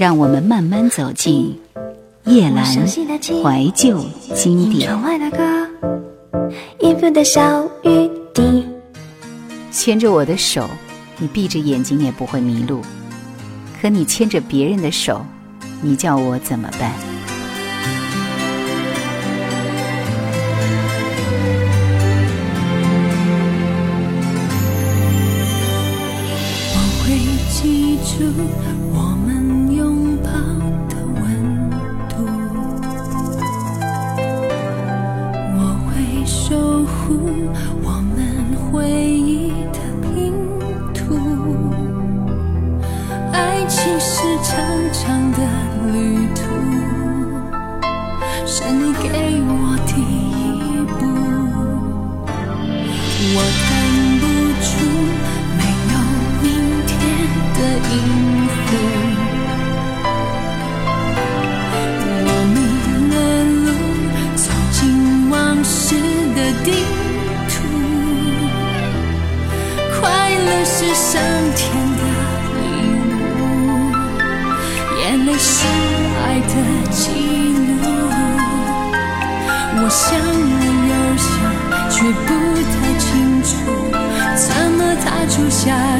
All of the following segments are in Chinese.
让我们慢慢走进夜阑怀旧经典。窗外的歌的小雨滴。牵着我的手你闭着眼睛也不会迷路。可你牵着别人的手你叫我怎么办？我会记住悄悄下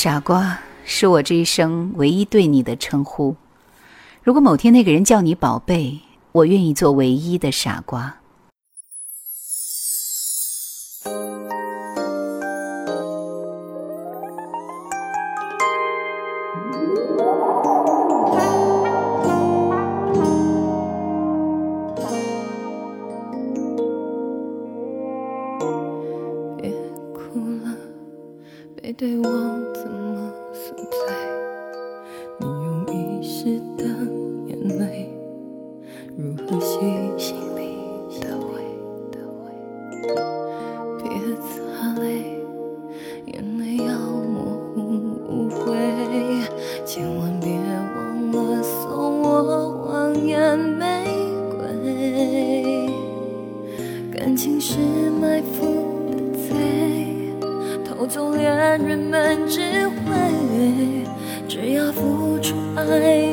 傻瓜是我这一生唯一对你的称呼。如果某天那个人叫你宝贝，我愿意做唯一的傻瓜。别哭了，别对我。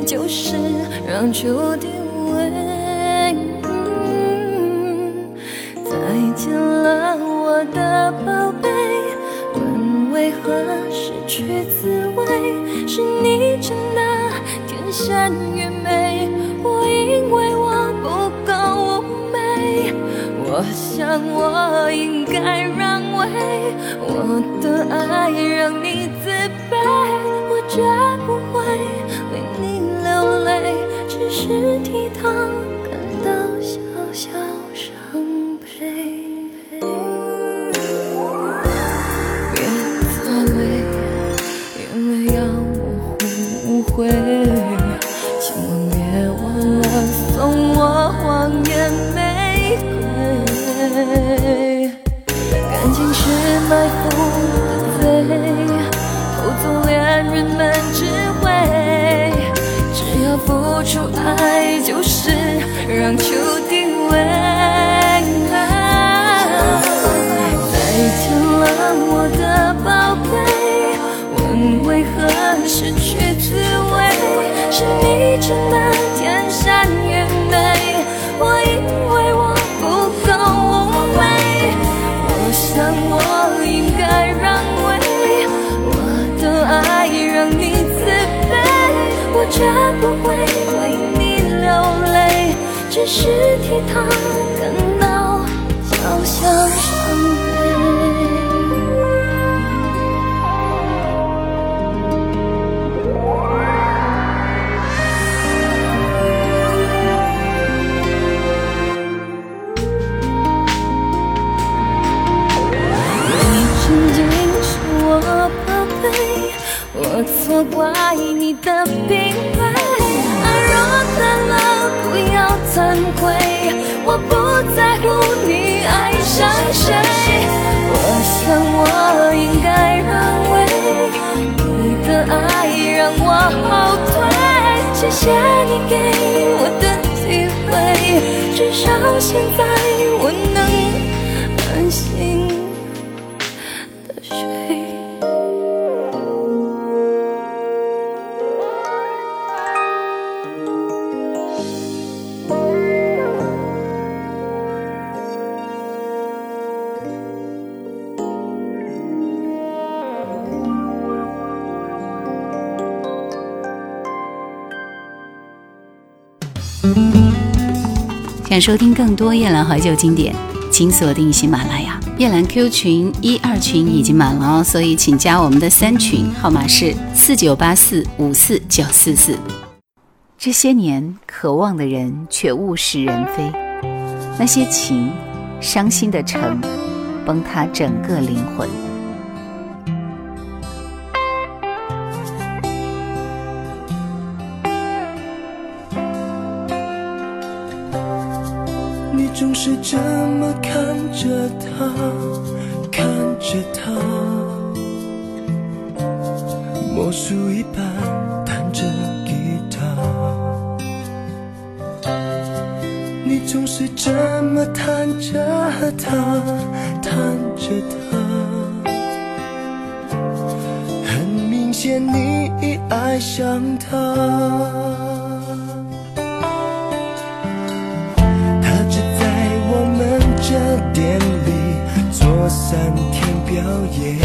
就是让秋定位。再见了，我的宝贝，问为何失去滋味？是你真的天生愚昧，我因为我不够妩媚，我想我应该让位，我的爱让你自卑，我绝不会，是倜傥想我应该让位，我的爱让你自卑，我绝不会为你流泪，只是替他感到小小伤我错怪你的品味。爱若淡了，不要惭愧，我不在乎你爱上谁。我想我应该让位，你的爱让我后退。谢谢你给我的机会，至少现在我能安心想收听更多夜兰怀旧经典，请锁定喜马拉雅。夜兰 Q 群一二群已经满了哦，所以请加我们的三群，号码是四九八四五四九四四。这些年，渴望的人却物是人非，那些情，伤心的城，崩塌整个灵魂。是这么看着他，看着他，魔术一般弹着吉他。你总是这么弹着他，弹着他，很明显你已爱上他。他店里做三天表演，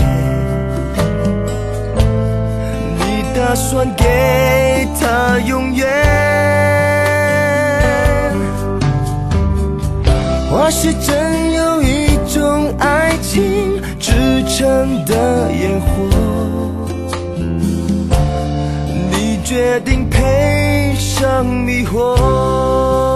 你打算给他永远？或是真有一种爱情制成的烟火，你决定配上迷惑。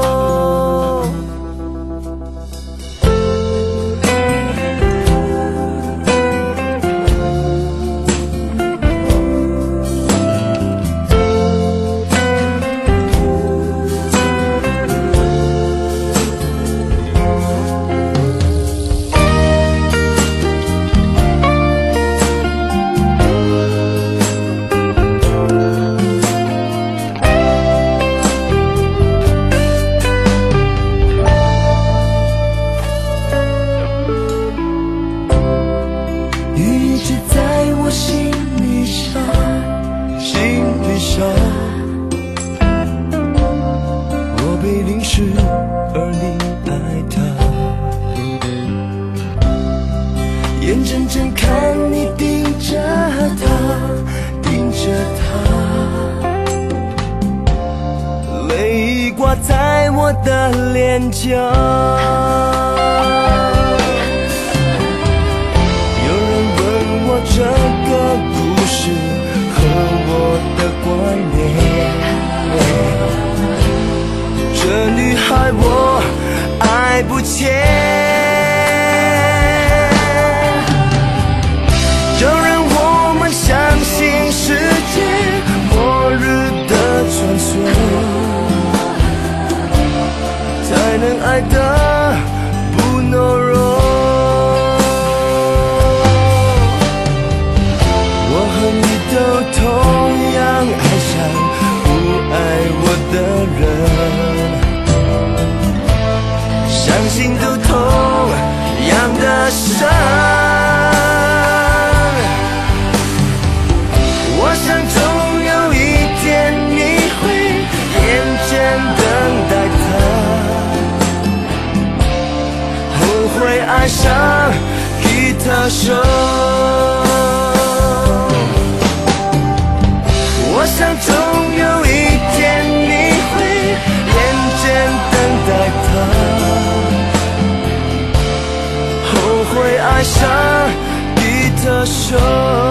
不浅。唱吉他手，我想总有一天你会认真等待他，后悔爱上吉他手。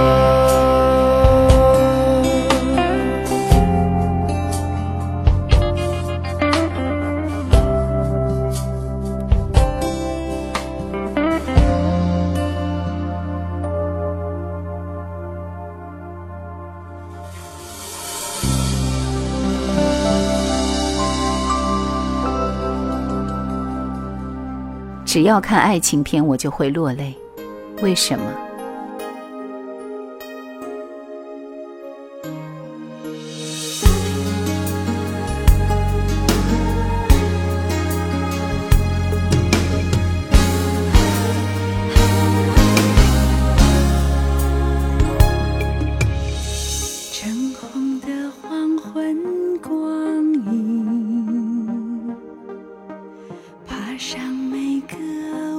只要看爱情片，我就会落泪。为什么？画上每个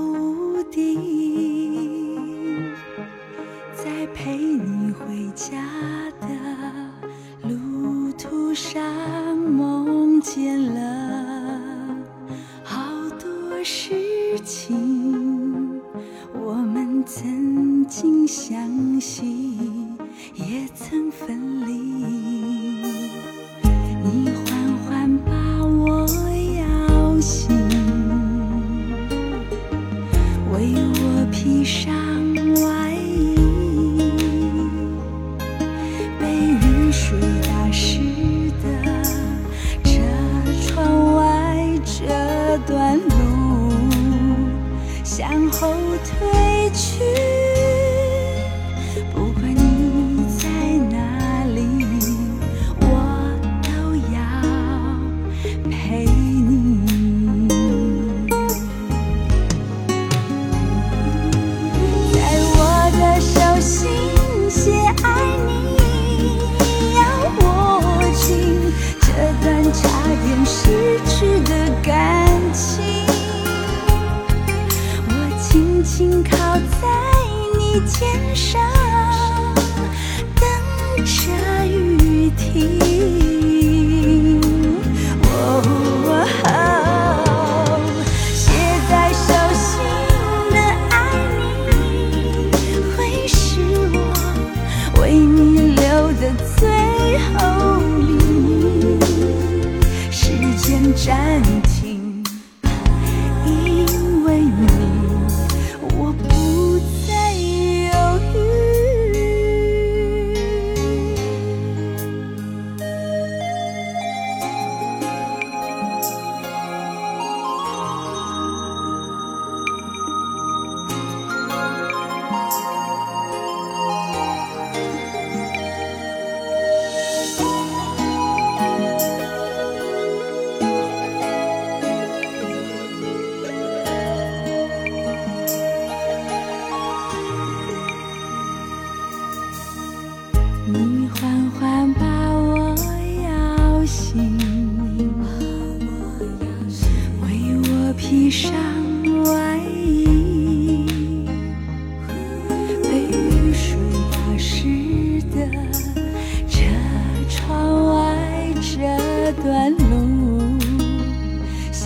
路，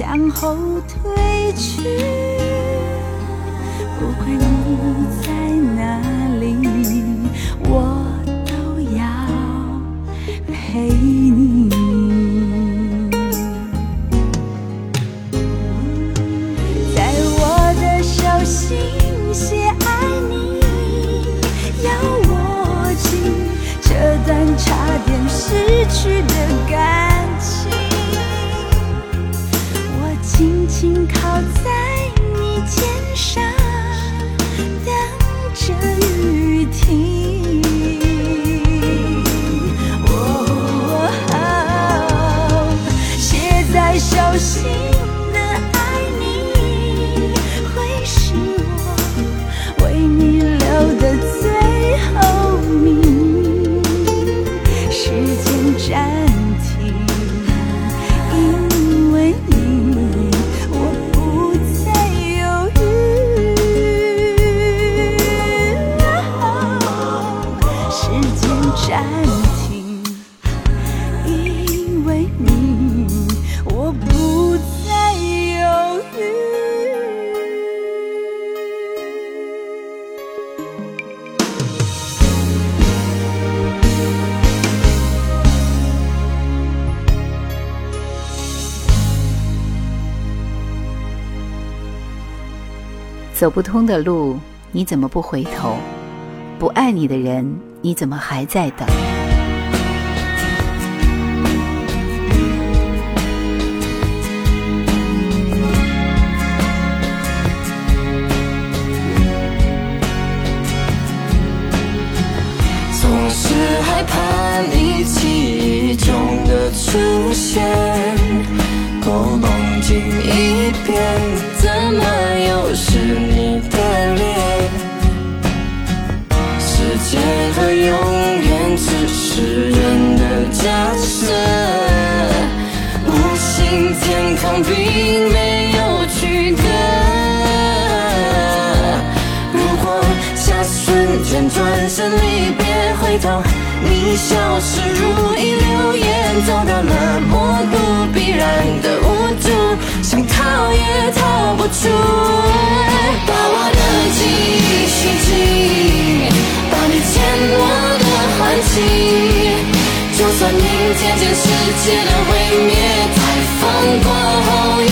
向后退去。不管你在哪里，我都要陪你。在我的手心写爱你，要握紧这段差点失去的感我在走不通的路，你怎么不回头？不爱你的人，你怎么还在等？总是害怕你记忆中的出现，够梦境一遍，并没有区隔。如果下瞬间转身离别回头，你消失如一流言，走到了陌路必然的无助，想逃也逃不出。把我的记忆洗净，把你欠我的还清。就算明天全世界的毁灭，风过后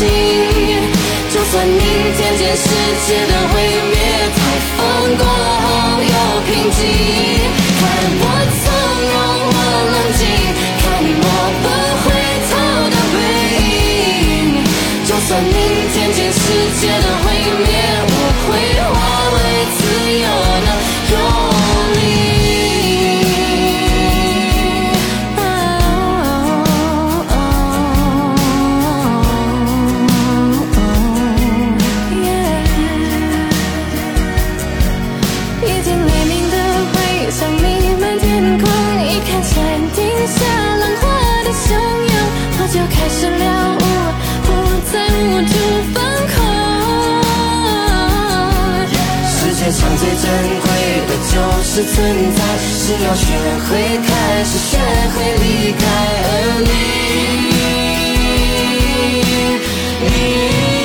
心。就算你渐渐世界的毁灭，台风过后珍贵的就是存在，是要学会开始，学会离开，而你，你。